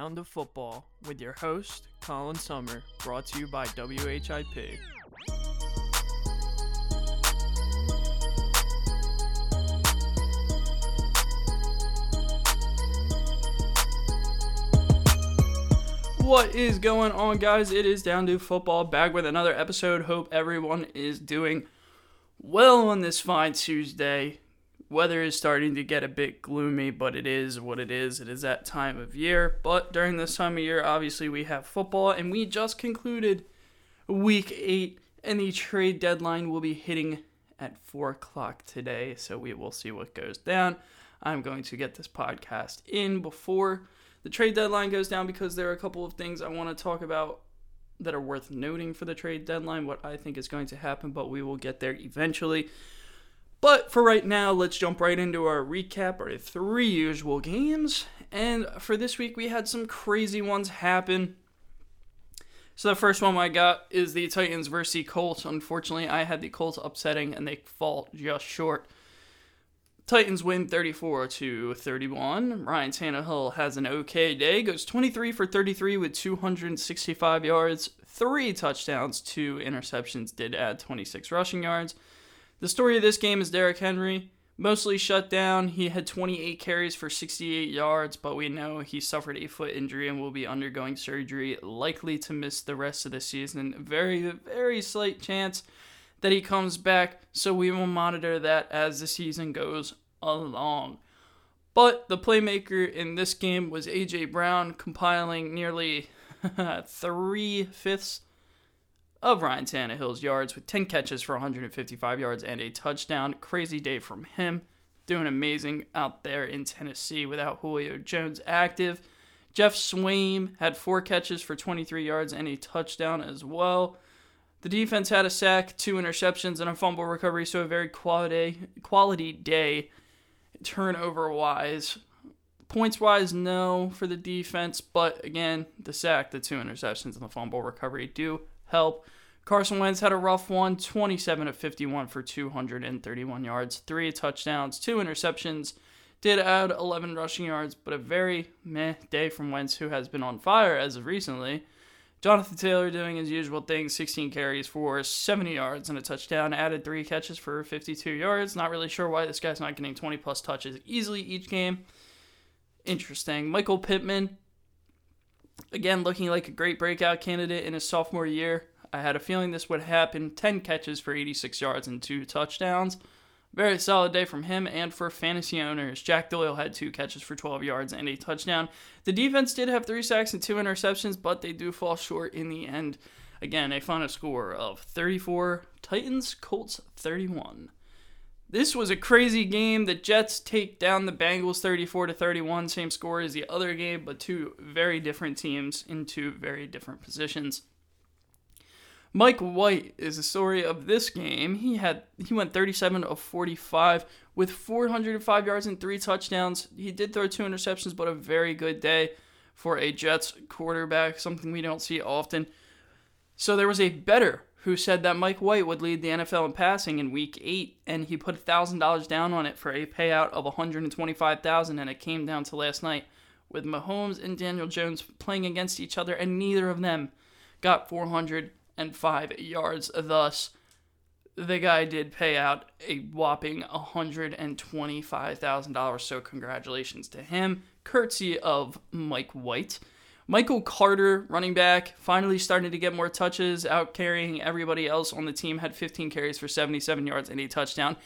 Down to Football with your host, Colin Summer, brought to you by WHIP. What is going on, guys? It is Down to Football back with another episode. Hope everyone is doing well on this fine Tuesday. Weather is starting to get a bit gloomy, but it is what it is. It is that time of year. But during this time of year, obviously, we have football, and we just concluded week eight, and the trade deadline will be hitting at 4 o'clock today. So we will see what goes down. I'm going to get this podcast in before the trade deadline goes down because there are a couple of things I want to talk about that are worth noting for the trade deadline, what I think is going to happen, but we will get there eventually. But for right now, let's jump right into our recap, our three usual games. And for this week, we had some crazy ones happen. So the first one I got is the Titans versus the Colts. Unfortunately, I had the Colts upsetting and they fall just short. Titans win 34 to 31. Ryan Tannehill has an okay day, goes 23 for 33 with 265 yards, three touchdowns, two interceptions, did add 26 rushing yards. The story of this game is Derrick Henry, mostly shut down. He had 28 carries for 68 yards, but we know he suffered a foot injury and will be undergoing surgery, likely to miss the rest of the season. Very, very slight chance that he comes back, so we will monitor that as the season goes along. But the playmaker in this game was A.J. Brown, compiling nearly three fifths of Ryan Tannehill's yards with 10 catches for 155 yards and a touchdown. Crazy day from him. Doing amazing out there in Tennessee without Julio Jones active. Geoff Swaim had four catches for 23 yards and a touchdown as well. The defense had a sack, two interceptions, and a fumble recovery, so a very quality quality day turnover wise. Points wise, no for the defense, but again, the sack, the two interceptions, and the fumble recovery do help. Carson Wentz had a rough one 27 of 51 for 231 yards, three touchdowns, two interceptions. Did add 11 rushing yards, but a very meh day from Wentz, who has been on fire as of recently. Jonathan Taylor doing his usual thing 16 carries for 70 yards and a touchdown, added three catches for 52 yards. Not really sure why this guy's not getting 20 plus touches easily each game. Interesting. Michael Pittman, again, looking like a great breakout candidate in his sophomore year. I had a feeling this would happen 10 catches for 86 yards and two touchdowns. Very solid day from him and for fantasy owners. Jack Doyle had two catches for 12 yards and a touchdown. The defense did have three sacks and two interceptions, but they do fall short in the end. Again, a final score of 34 Titans, Colts 31. This was a crazy game. The Jets take down the Bengals 34 to 31, same score as the other game, but two very different teams in two very different positions. Mike White is the story of this game. He had he went 37 of 45 with 405 yards and three touchdowns. He did throw two interceptions, but a very good day for a Jets quarterback, something we don't see often. So there was a better who said that Mike White would lead the NFL in passing in Week Eight, and he put thousand dollars down on it for a payout of 125,000, and it came down to last night with Mahomes and Daniel Jones playing against each other, and neither of them got 400 and five yards. Thus, the guy did pay out a whopping $125,000. So, congratulations to him, courtesy of Mike White. Michael Carter, running back, finally starting to get more touches, out carrying everybody else on the team, had 15 carries for 77 yards and a touchdown.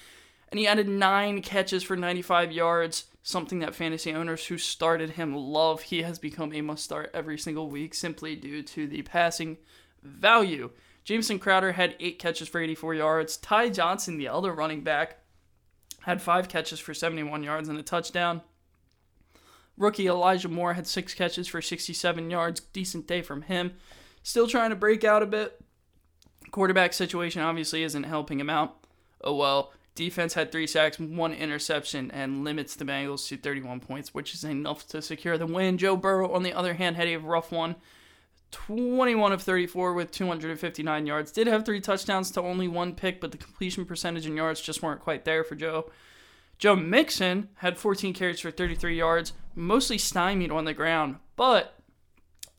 And he added nine catches for 95 yards, something that fantasy owners who started him love. He has become a must start every single week simply due to the passing value. Jamison Crowder had eight catches for 84 yards. Ty Johnson, the other running back, had five catches for 71 yards and a touchdown. Rookie Elijah Moore had six catches for 67 yards. Decent day from him. Still trying to break out a bit. Quarterback situation obviously isn't helping him out. Oh well. Defense had three sacks, one interception, and limits the Bengals to 31 points, which is enough to secure the win. Joe Burrow, on the other hand, had a rough one. 21 of 34 with 259 yards. Did have three touchdowns to only one pick, but the completion percentage and yards just weren't quite there for Joe. Joe Mixon had 14 carries for 33 yards, mostly stymied on the ground, but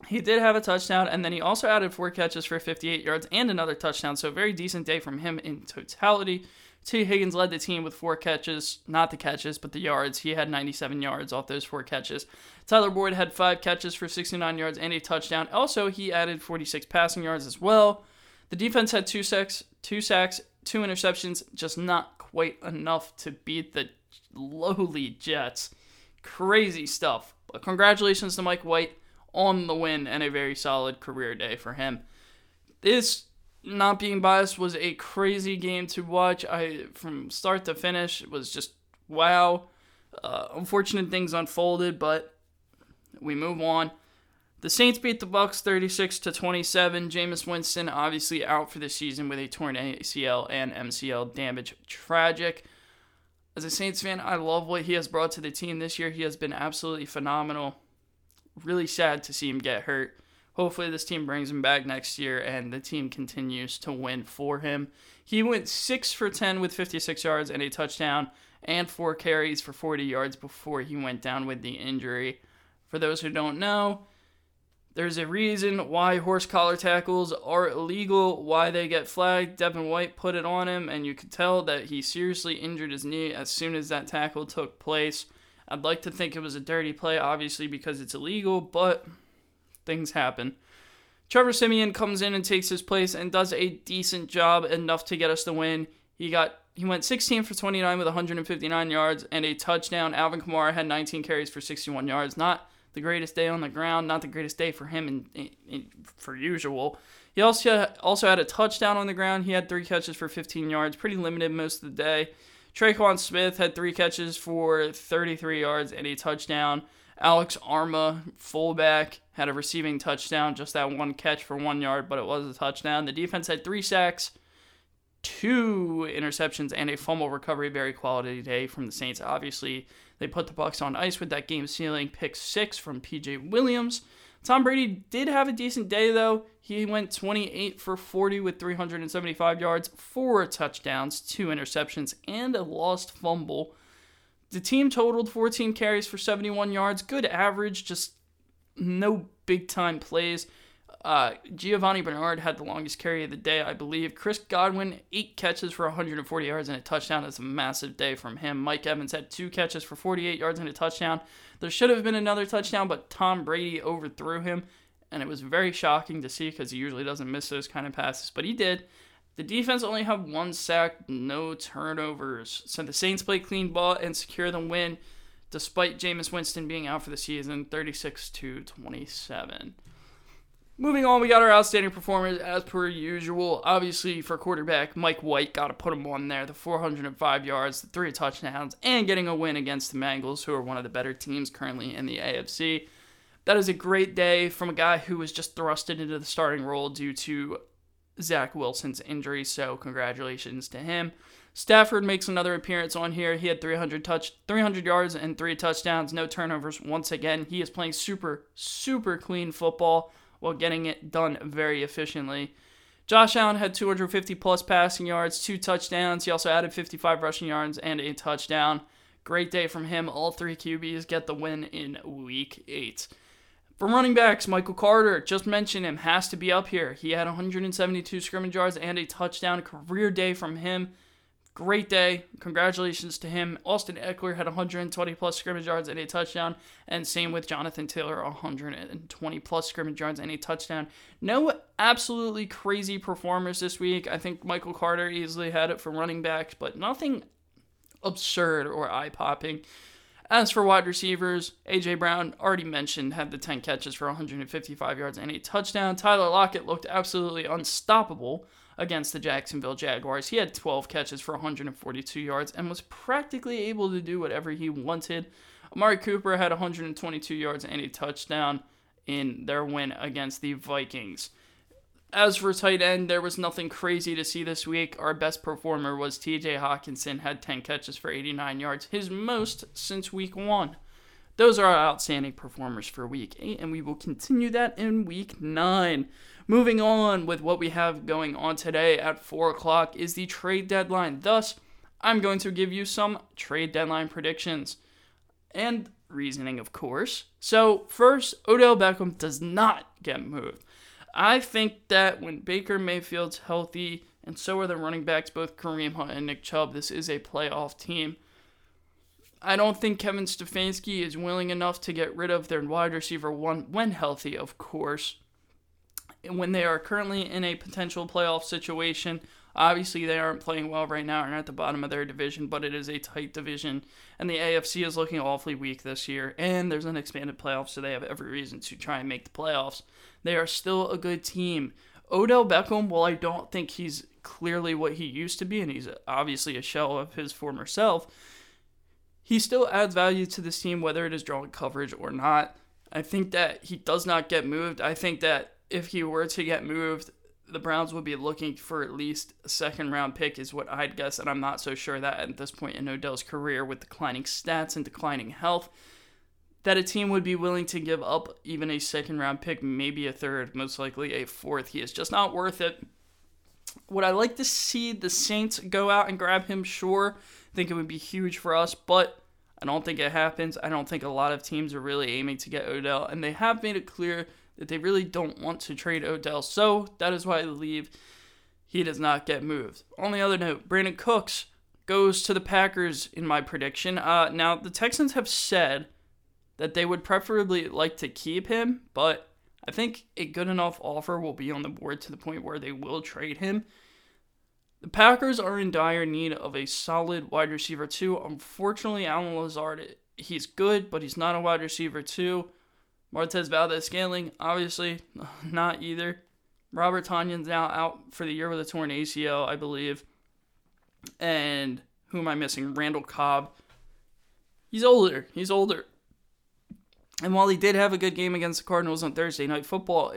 He did have a touchdown, and then he also added four catches for 58 yards and another touchdown. So, a very decent day from him in totality. Tee Higgins led the team with four catches, not the catches, but the yards. He had 97 yards off those four catches. Tyler Boyd had five catches for 69 yards and a touchdown. Also, he added 46 passing yards as well. The defense had two sacks, two sacks, two interceptions, just not quite enough to beat the lowly Jets. Crazy stuff. But congratulations to Mike White on the win and a very solid career day for him. This not being biased was a crazy game to watch. I from start to finish it was just wow. Uh, unfortunate things unfolded, but we move on. The Saints beat the Bucks 36 to 27. Jameis Winston obviously out for the season with a torn ACL and MCL damage. Tragic. As a Saints fan, I love what he has brought to the team this year. He has been absolutely phenomenal. Really sad to see him get hurt. Hopefully, this team brings him back next year and the team continues to win for him. He went 6 for 10 with 56 yards and a touchdown and four carries for 40 yards before he went down with the injury. For those who don't know, there's a reason why horse collar tackles are illegal, why they get flagged. Devin White put it on him, and you could tell that he seriously injured his knee as soon as that tackle took place. I'd like to think it was a dirty play, obviously, because it's illegal, but things happen. Trevor Siemian comes in and takes his place and does a decent job, enough to get us the win. He got he went 16 for 29 with 159 yards and a touchdown. Alvin Kamara had 19 carries for 61 yards. Not the greatest day on the ground, not the greatest day for him and, for usual. He also also had a touchdown on the ground. He had three catches for 15 yards, pretty limited most of the day. Tre'Quan Smith had three catches for 33 yards and a touchdown. Alex Armah, fullback, had a receiving touchdown, just that one catch for one yard, but it was a touchdown. The defense had three sacks, two interceptions, and a fumble recovery. Very quality day from the Saints. Obviously, they put the Bucks on ice with that game sealing pick six from PJ Williams. Tom Brady did have a decent day though. He went 28 for 40 with 375 yards, four touchdowns, two interceptions, and a lost fumble. The team totaled 14 carries for 71 yards, good average, just no big time plays. Uh, Giovani Bernard had the longest carry of the day, I believe. Chris Godwin, eight catches for 140 yards and a touchdown. That's a massive day from him. Mike Evans had two catches for 48 yards and a touchdown. There should have been another touchdown, but Tom Brady overthrew him, and it was very shocking to see because he usually doesn't miss those kind of passes, but he did. The defense only had one sack, no turnovers. So the Saints play clean ball and secure the win despite Jameis Winston being out for the season 36 to 27. Moving on, we got our outstanding performers as per usual. Obviously, for quarterback, Mike White got to put him on there. The 405 yards, the three touchdowns, and getting a win against the Bengals, who are one of the better teams currently in the AFC. That is a great day from a guy who was just thrusted into the starting role due to Zach Wilson's injury, so congratulations to him. Stafford makes another appearance on here. He had 300 touch 300 yards and 3 touchdowns, no turnovers once again. He is playing super super clean football while getting it done very efficiently. Josh Allen had 250 plus passing yards, two touchdowns. He also added 55 rushing yards and a touchdown. Great day from him. All three QBs get the win in week 8. From running backs, Michael Carter, just mentioned him, has to be up here. He had 172 scrimmage yards and a touchdown. Career day from him. Great day. Congratulations to him. Austin Ekeler had 120 plus scrimmage yards and a touchdown. And same with Jonathan Taylor, 120 plus scrimmage yards and a touchdown. No absolutely crazy performers this week. I think Michael Carter easily had it for running backs, but nothing absurd or eye popping. As for wide receivers, A.J. Brown, already mentioned, had the 10 catches for 155 yards and a touchdown. Tyler Lockett looked absolutely unstoppable against the Jacksonville Jaguars. He had 12 catches for 142 yards and was practically able to do whatever he wanted. Amari Cooper had 122 yards and a touchdown in their win against the Vikings. As for tight end, there was nothing crazy to see this week. Our best performer was TJ Hockenson, had 10 catches for 89 yards, his most since week one. Those are our outstanding performers for week eight, and we will continue that in week nine. Moving on with what we have going on today at 4 o'clock is the trade deadline. Thus, I'm going to give you some trade deadline predictions. And reasoning, of course. So, first, Odell Beckham does not get moved. I think that when Baker Mayfield's healthy, and so are the running backs, both Kareem Hunt and Nick Chubb, this is a playoff team. I don't think Kevin Stefanski is willing enough to get rid of their wide receiver one when healthy, of course. When they are currently in a potential playoff situation, obviously they aren't playing well right now and at the bottom of their division, but it is a tight division, and the AFC is looking awfully weak this year. And there's an expanded playoff, so they have every reason to try and make the playoffs. They are still a good team. Odell Beckham, while I don't think he's clearly what he used to be, and he's obviously a shell of his former self he still adds value to this team, whether it is drawing coverage or not. I think that he does not get moved. I think that if he were to get moved, the Browns would be looking for at least a second round pick, is what I'd guess. And I'm not so sure that at this point in Odell's career, with declining stats and declining health, that a team would be willing to give up even a second round pick, maybe a third, most likely a fourth. He is just not worth it. Would I like to see the Saints go out and grab him? Sure I think it would be huge for us, but I don't think it happens. I don't think a lot of teams are really aiming to get Odell, and they have made it clear that they really don't want to trade Odell. So that is why I believe he does not get moved. On the other note, Brandin Cooks goes to the Packers in my prediction. Uh, now, the Texans have said that they would preferably like to keep him, but I think a good enough offer will be on the board to the point where they will trade him. The Packers are in dire need of a solid wide receiver too. Unfortunately, Allen Lazard, he's good, but he's not a wide receiver too. Marquez Valdes-Scantling, obviously, not either. Robert Tonyan's now out for the year with a torn ACL, I believe. And who am I missing? Randall Cobb. He's older. He's older. And while he did have a good game against the Cardinals on Thursday Night Football,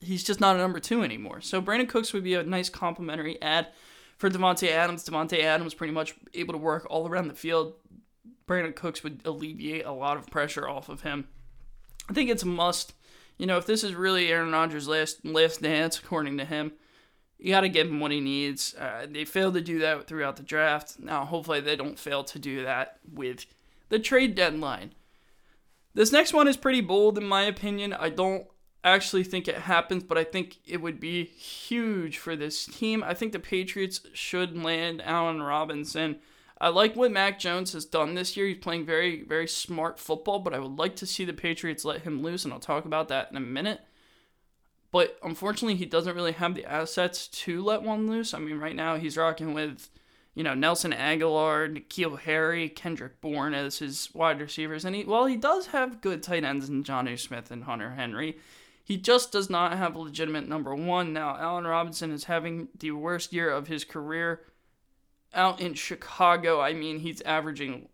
he's just not a number two anymore. So Brandin Cooks would be a nice complimentary add for Davante Adams, Davante Adams pretty much able to work all around the field. Brandin Cooks would alleviate a lot of pressure off of him. I think it's a must. You know, if this is really Aaron Rodgers' last last dance, according to him, you got to give him what he needs. Uh, they failed to do that throughout the draft. Now, hopefully, they don't fail to do that with the trade deadline. This next one is pretty bold, in my opinion. I don't actually think it happens, but I think it would be huge for this team. I think the Patriots should land Allen Robinson. I like what Mac Jones has done this year. He's playing very, very smart football, but I would like to see the Patriots let him loose, and I'll talk about that in a minute. But unfortunately, he doesn't really have the assets to let one loose. I mean, right now he's rocking with, you know, Nelson Agholor, N'Keal Harry, Kendrick Bourne as his wide receivers. And he, while he does have good tight ends in Jonnu Smith and Hunter Henry, he just does not have a legitimate number one. Now, Allen Robinson is having the worst year of his career out in Chicago. I mean, he's averaging,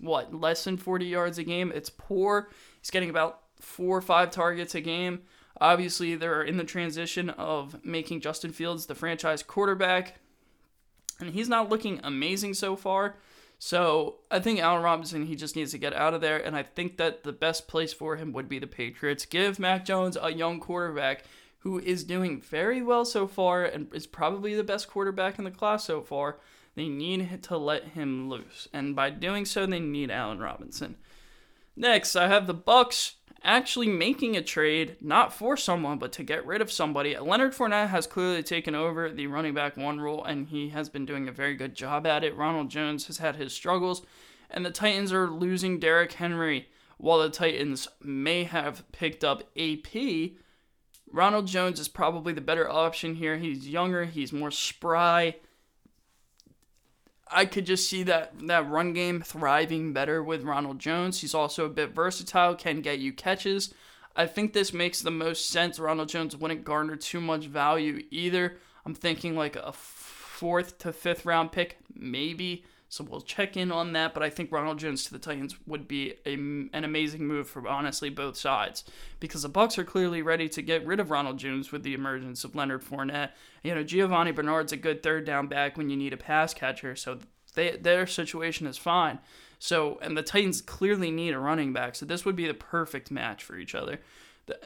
what, less than 40 yards a game? It's poor. He's getting about four or five targets a game. Obviously, they're in the transition of making Justin Fields the franchise quarterback, and he's not looking amazing so far. So I think Allen Robinson, he just needs to get out of there. And I think that the best place for him would be the Patriots. Give Mac Jones a young quarterback who is doing very well so far and is probably the best quarterback in the class so far. They need to let him loose. And by doing so, they need Allen Robinson. Next, I have the Bucks actually making a trade, not for someone, but to get rid of somebody. Leonard Fournette has clearly taken over the running back one role, and he has been doing a very good job at it. Ronald Jones has had his struggles, and the Titans are losing Derrick Henry. While the Titans may have picked up AP, Ronald Jones is probably the better option here. He's younger, he's more spry. I could just see that that run game thriving better with Ronald Jones. He's also a bit versatile, can get you catches. I think this makes the most sense. Ronald Jones wouldn't garner too much value either. I'm thinking like a fourth to fifth round pick, maybe. So we'll check in on that. But I think Ronald Jones to the Titans would be a, an amazing move for honestly both sides because the Bucks are clearly ready to get rid of Ronald Jones with the emergence of Leonard Fournette. You know, Giovani Bernard's a good third down back when you need a pass catcher, so they, their situation is fine. So, and the Titans clearly need a running back, so this would be the perfect match for each other. The,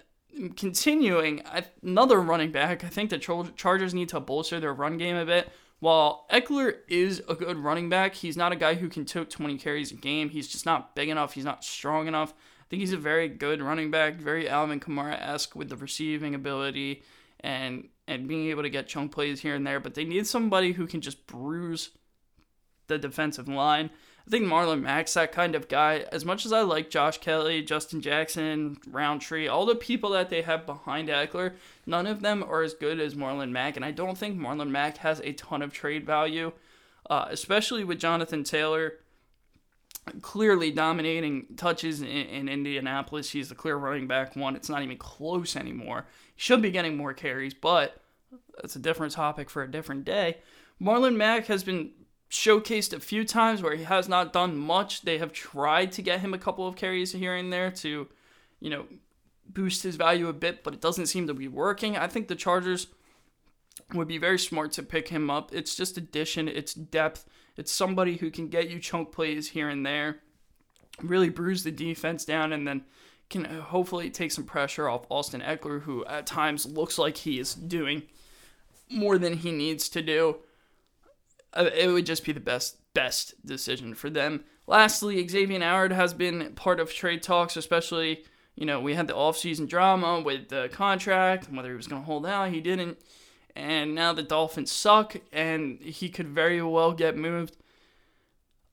continuing, another running back. I think the Chargers need to bolster their run game a bit. While Ekeler is a good running back, he's not a guy who can take 20 carries a game. He's just not big enough. He's not strong enough. I think he's a very good running back, very Alvin Kamara esque with the receiving ability and and being able to get chunk plays here and there. But they need somebody who can just bruise the defensive line. I think Marlon Mack's that kind of guy. As much as I like Josh Kelley, Justin Jackson, Rountree, all the people that they have behind Ekeler, none of them are as good as Marlon Mack. And I don't think Marlon Mack has a ton of trade value, uh, especially with Jonathan Taylor clearly dominating touches in, in, Indianapolis. He's the clear running back one. It's not even close anymore. He should be getting more carries, but that's a different topic for a different day. Marlon Mack has been showcased a few times where he has not done much. They have tried to get him a couple of carries here and there to, you know, boost his value a bit, but it doesn't seem to be working. I think the Chargers would be very smart to pick him up. It's just addition, it's depth, it's somebody who can get you chunk plays here and there, really bruise the defense down, and then can uh, hopefully take some pressure off Austin Ekeler, who at times looks like he is doing more than he needs to do. Uh, it would just be the best best decision for them. Lastly, Xavier Howard has been part of trade talks, especially you know we had the offseason drama with the contract and whether he was going to hold out. He didn't, and now the Dolphins suck, and he could very well get moved.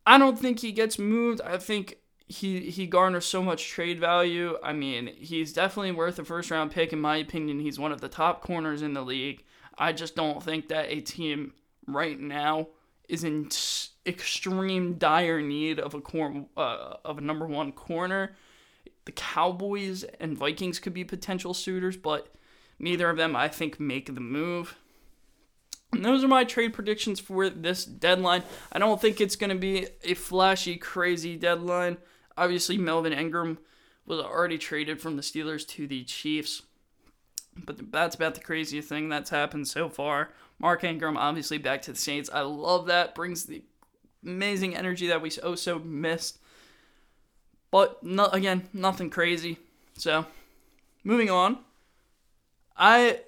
I don't think he gets moved. I think he he garners so much trade value. I mean, he's definitely worth a first round pick in my opinion. He's one of the top corners in the league. I just don't think that a team right now is in extreme dire need of a cor- uh, of a number one corner. The Cowboys and Vikings could be potential suitors, but neither of them I think make the move. And those are my trade predictions for this deadline. I don't think it's going to be a flashy, crazy deadline. Obviously, Melvin Ingram was already traded from the Steelers to the Chiefs. But that's about the craziest thing that's happened so far. Mark Ingram, obviously, back to the Saints. I love that. Brings the amazing energy that we oh so missed. But no, again, nothing crazy. So, moving on. I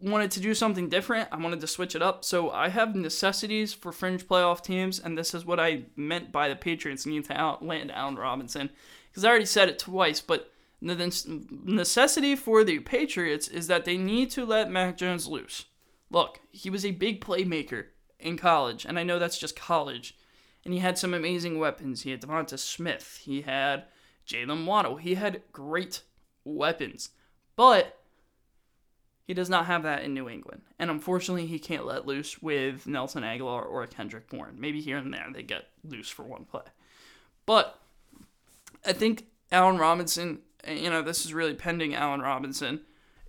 wanted to do something different. I wanted to switch it up. So I have necessities for fringe playoff teams, and this is what I meant by the Patriots need to outland Allen Robinson. Because I already said it twice, but the necessity for the Patriots is that they need to let Mac Jones loose. Look, he was a big playmaker in college, and I know that's just college. And he had some amazing weapons. He had Devonta Smith. He had Jaylen Waddle. He had great weapons. But he does not have that in New England. And unfortunately, he can't let loose with Nelson Agholor or Kendrick Bourne. Maybe here and there they get loose for one play. But I think Allen Robinson you know, this is really pending Allen Robinson.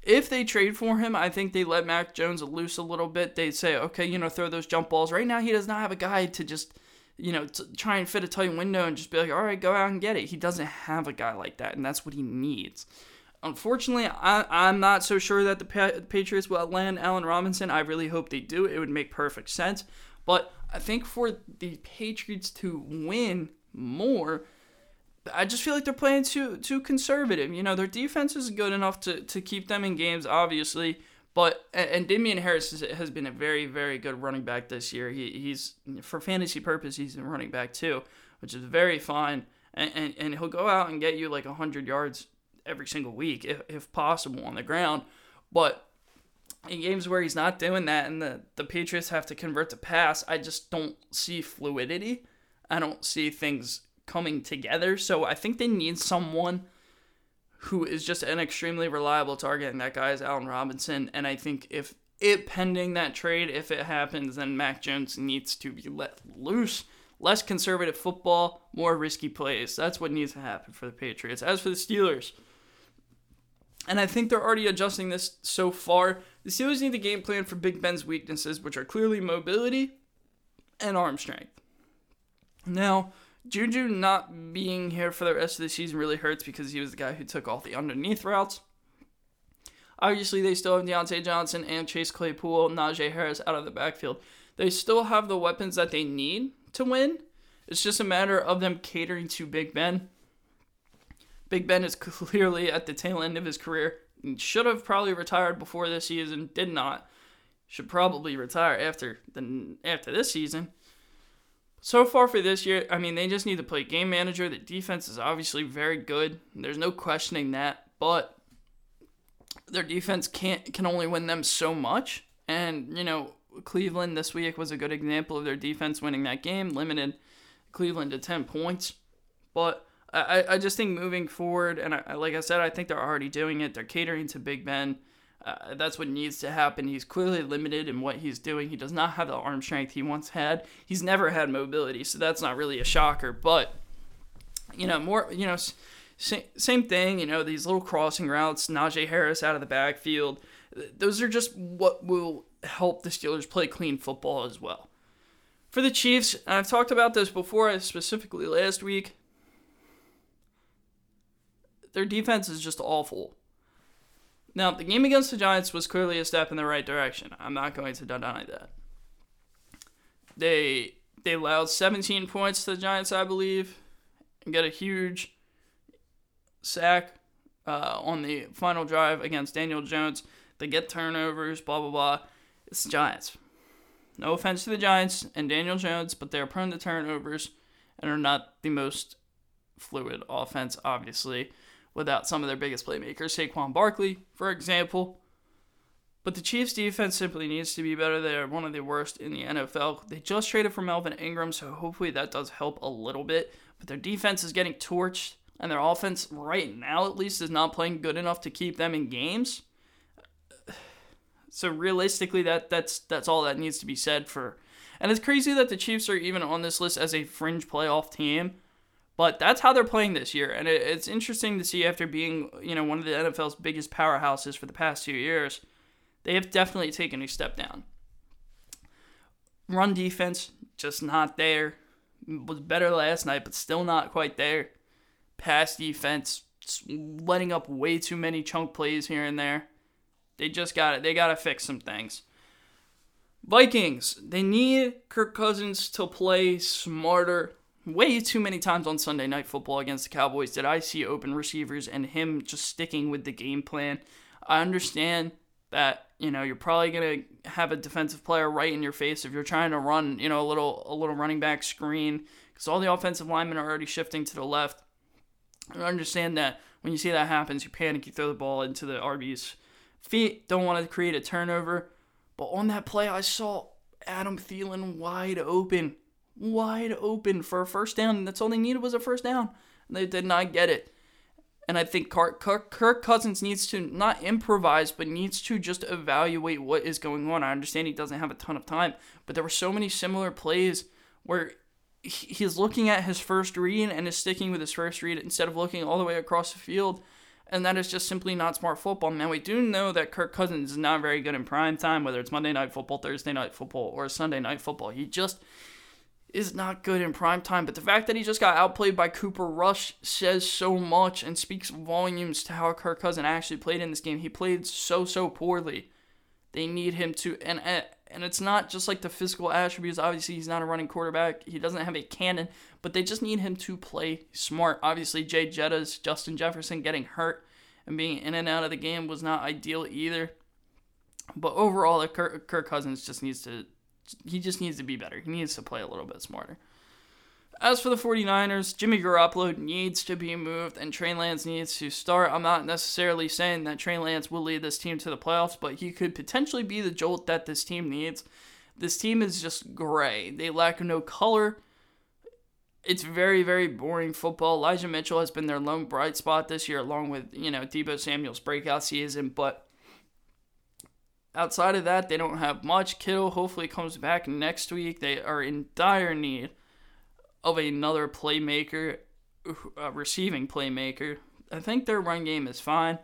If they trade for him, I think they let Mac Jones loose a little bit. They'd say, okay, you know, throw those jump balls. Right now, he does not have a guy to just, you know, try and fit a tight window and just be like, all right, go out and get it. He doesn't have a guy like that, and that's what he needs. Unfortunately, I, I'm not so sure that the pa- Patriots will land Allen Robinson. I really hope they do. It would make perfect sense. But I think for the Patriots to win more, I just feel like they're playing too too conservative. You know, their defense is good enough to, to keep them in games, obviously. But and Damien Harris has been a very very good running back this year. He he's for fantasy purpose he's a running back too, which is very fine. And, and, and he'll go out and get you like hundred yards every single week if, if possible on the ground. But in games where he's not doing that and the, the Patriots have to convert to pass, I just don't see fluidity. I don't see things coming together. So I think they need someone who is just an extremely reliable target, and that guy is Allen Robinson. And I think if it pending that trade, if it happens, then Mac Jones needs to be let loose. Less conservative football, more risky plays. That's what needs to happen for the Patriots. As for the Steelers, and I think they're already adjusting this so far. The Steelers need a game plan for Big Ben's weaknesses, which are clearly mobility and arm strength. Now, Juju not being here for the rest of the season really hurts because he was the guy who took all the underneath routes. Obviously, they still have Diontae Johnson and Chase Claypool, Najee Harris out of the backfield. They still have the weapons that they need to win. It's just a matter of them catering to Big Ben. Big Ben is clearly at the tail end of his career. Should have probably retired before this season, did not. should probably retire after the after this season. So far for this year, I mean, they just need to play game manager. The defense is obviously very good. There's no questioning that, but their defense can't can only win them so much. And you know, Cleveland this week was a good example of their defense winning that game, limited Cleveland to ten points. But I, I just think moving forward, and I, like I said, I think they're already doing it. They're catering to Big Ben. Uh, that's what needs to happen. He's clearly limited in what he's doing. He does not have the arm strength he once had. He's never had mobility, so that's not really a shocker. But you know, more you know, same, same thing. You know, these little crossing routes, Najee Harris out of the backfield. Those are just what will help the Steelers play clean football as well. For the Chiefs, I've talked about this before, specifically last week. Their defense is just awful. Now, the game against the Giants was clearly a step in the right direction. I'm not going to deny that. They they allowed 17 points to the Giants, I believe, and got a huge sack uh, on the final drive against Daniel Jones. They get turnovers, blah blah blah. It's the Giants. No offense to the Giants and Daniel Jones, but they're prone to turnovers and are not the most fluid offense, obviously without some of their biggest playmakers, Saquon Barkley, for example. But the Chiefs' defense simply needs to be better. They're one of the worst in the NFL. They just traded for Melvin Ingram, so hopefully that does help a little bit. But their defense is getting torched, and their offense, right now at least, is not playing good enough to keep them in games. So realistically, that that's that's all that needs to be said for. And it's crazy that the Chiefs are even on this list as a fringe playoff team but that's how they're playing this year, and it, it's interesting to see after being you know one of the NFL's biggest powerhouses for the past two years, they have definitely taken a step down. Run defense just not there. Was better last night, but still not quite there. Pass defense letting up way too many chunk plays here and there. They just got it. They got to fix some things. Vikings, they need Kirk Cousins to play smarter way too many times on Sunday Night Football against the Cowboys did I see open receivers and him just sticking with the game plan. I understand that you know you're probably gonna have a defensive player right in your face if you're trying to run you know a little a little running back screen because all the offensive linemen are already shifting to the left. I understand that when you see that happens, you panic, you throw the ball into the RB's feet. Don't want to create a turnover, but on that play, I saw Adam Thielen wide open wide open for a first down, and that's all they needed was a first down. And they did not get it. And I think Kirk, Kirk Cousins needs to not improvise, but needs to just evaluate what is going on. I understand he doesn't have a ton of time, but there were so many similar plays where he's looking at his first read and is sticking with his first read instead of looking all the way across the field. And that is just simply not smart football. Now, we do know that Kirk Cousins is not very good in prime time, whether it's Monday Night Football, Thursday Night Football, or Sunday Night Football. He just is not good in prime time. But the fact that he just got outplayed by Cooper Rush says so much and speaks volumes to how Kirk Cousin actually played in this game. He played so so poorly. They need him to and and it's not just like the physical attributes. Obviously, he's not a running quarterback. He doesn't have a cannon, but they just need him to play smart. Obviously, Jay Jettas, Justin Jefferson getting hurt and being in and out of the game was not ideal either. But overall, Kirk, Kirk Cousins just needs to he just needs to be better. He needs to play a little bit smarter. As for the 49ers, Jimmy Garoppolo needs to be moved and Trey Lance needs to start. I'm not necessarily saying that Trey Lance will lead this team to the playoffs, but he could potentially be the jolt that this team needs. This team is just gray. They lack no color. It's very, very boring football. Elijah Mitchell has been their lone bright spot this year, along with, you know, Deebo Samuel's breakout season, but outside of that, they don't have much. Kittle hopefully comes back next week. They are in dire need of another playmaker, a receiving playmaker. I think their run game is fine,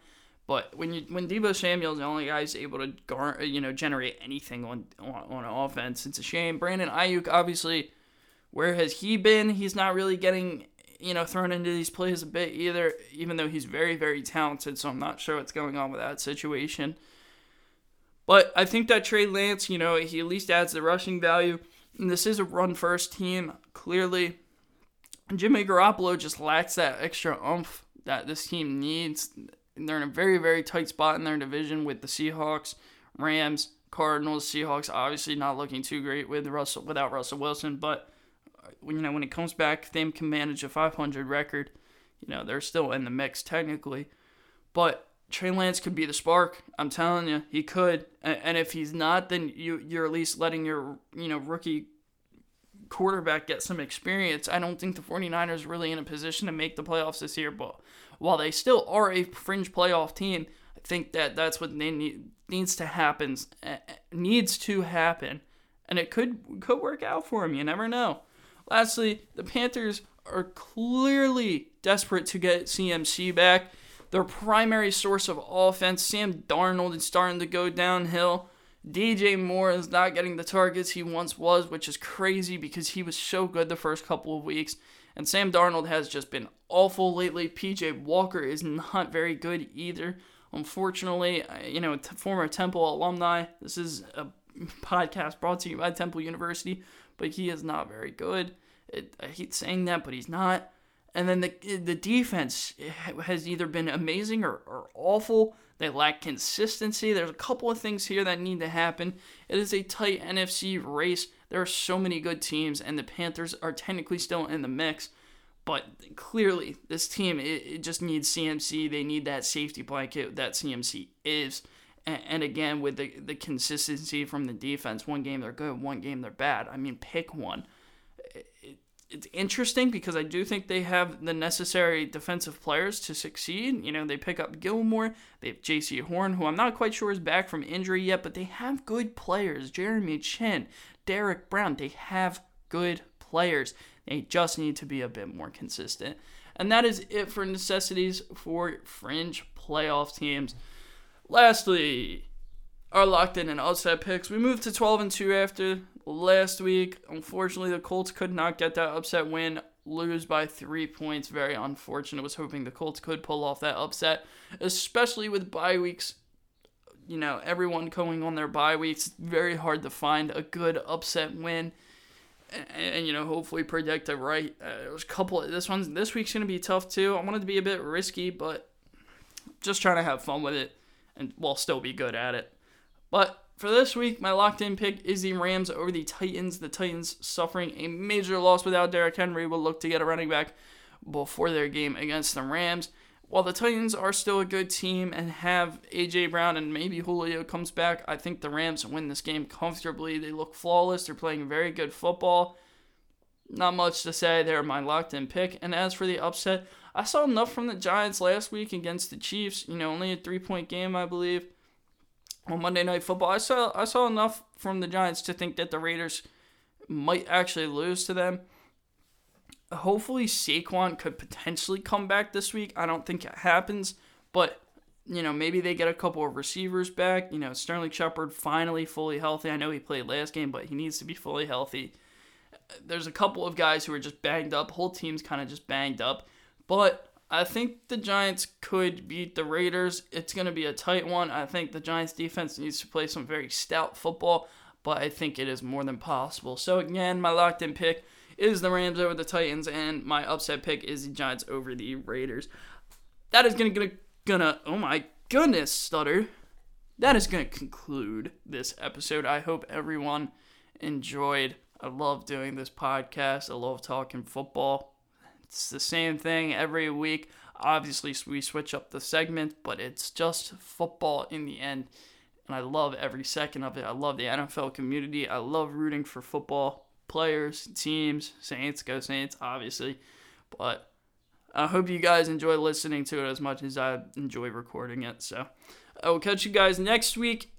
but when you when Deebo Samuel's the only guy who's able to gar, uh, you know generate anything on, on on offense, it's a shame. Brandon Aiyuk obviously, where has he been? He's not really getting you know thrown into these plays a bit either, even though he's very very talented. So I'm not sure what's going on with that situation. But I think that Trey Lance, you know, he at least adds the rushing value. And this is a run first team, clearly. Jimmy Garoppolo just lacks that extra oomph that this team needs. They're in a very, very tight spot in their division with the Seahawks, Rams, Cardinals, Seahawks, obviously not looking too great with Russell without Russell Wilson, but uh, you know when it comes back, they can manage a 500 record. You know they're still in the mix technically, but Trey Lance could be the spark. I'm telling you, he could. And if he's not, then you you're at least letting your you know rookie quarterback get some experience. I don't think the 49ers are really in a position to make the playoffs this year, but while they still are a fringe playoff team, I think that that's what they need, needs to happen needs to happen and it could could work out for him. You never know. Lastly, the Panthers are clearly desperate to get CMC back their primary source of offense. Sam Darnold is starting to go downhill. DJ Moore is not getting the targets he once was, which is crazy because he was so good the first couple of weeks. And Sam Darnold has just been awful lately. PJ Walker is not very good either. Unfortunately, uh, you know, former Temple alumni. This is a podcast brought to you by Temple University, but he is not very good. It, I hate saying that, but he's not. And then the the defense has either been amazing or, or awful. They lack consistency. There's a couple of things here that need to happen. It is a tight NFC race. There are so many good teams, and the Panthers are technically still in the mix. But clearly, this team it, it just needs CMC. They need that safety blanket that CMC is. And, and again, with the, the consistency from the defense, one game they're good, one game they're bad. I mean, pick one. It, it's interesting because I do think they have the necessary defensive players to succeed. You know, they pick up Gilmore, they have Jaycee Horn, who I'm not quite sure is back from injury yet, but they have good players. Jeremy Chinn, Derrick Brown, they have good players. They just need to be a bit more consistent. And that is it for necessities for fringe playoff teams. Lastly, our locked in and upset picks. We moved to 12 and 2 after last week. Unfortunately, the Colts could not get that upset win. Lose by three points. Very unfortunate. Was hoping the Colts could pull off that upset, especially with bye weeks. You know, everyone going on their bye weeks. Very hard to find a good upset win. And, and you know, hopefully predict it right. Uh, there was a couple. Of, this one's this week's gonna be tough too. I wanted to be a bit risky, but just trying to have fun with it, and while still be good at it. But for this week, my locked in pick is the Rams over the Titans. The Titans suffering a major loss without Derrick Henry will look to get a running back before their game against the Rams. While the Titans are still a good team and have A.J. Brown and maybe Julio comes back, I think the Rams win this game comfortably. They look flawless. They're playing very good football. Not much to say. They're my locked in pick. And as for the upset, I saw enough from the Giants last week against the Chiefs. You know, only a three point game, I believe on Monday Night Football. I saw I saw enough from the Giants to think that the Raiders might actually lose to them. Hopefully Saquon could potentially come back this week. I don't think it happens, but you know, maybe they get a couple of receivers back. You know, Sterling Shepard finally fully healthy. I know he played last game, but he needs to be fully healthy. There's a couple of guys who are just banged up. Whole team's kind of just banged up. But I think the Giants could beat the Raiders. It's going to be a tight one. I think the Giants defense needs to play some very stout football, but I think it is more than possible. So again, my locked in pick is the Rams over the Titans and my upset pick is the Giants over the Raiders. That is going to gonna, oh my goodness, stutter. That is going to conclude this episode. I hope everyone enjoyed. I love doing this podcast. I love talking football. It's the same thing every week. Obviously, we switch up the segment, but it's just football in the end. And I love every second of it. I love the NFL community. I love rooting for football players, teams, Saints, go Saints, obviously. But I hope you guys enjoy listening to it as much as I enjoy recording it. So I will catch you guys next week.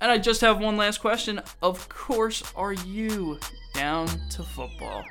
And I just have one last question. Of course, are you down to football?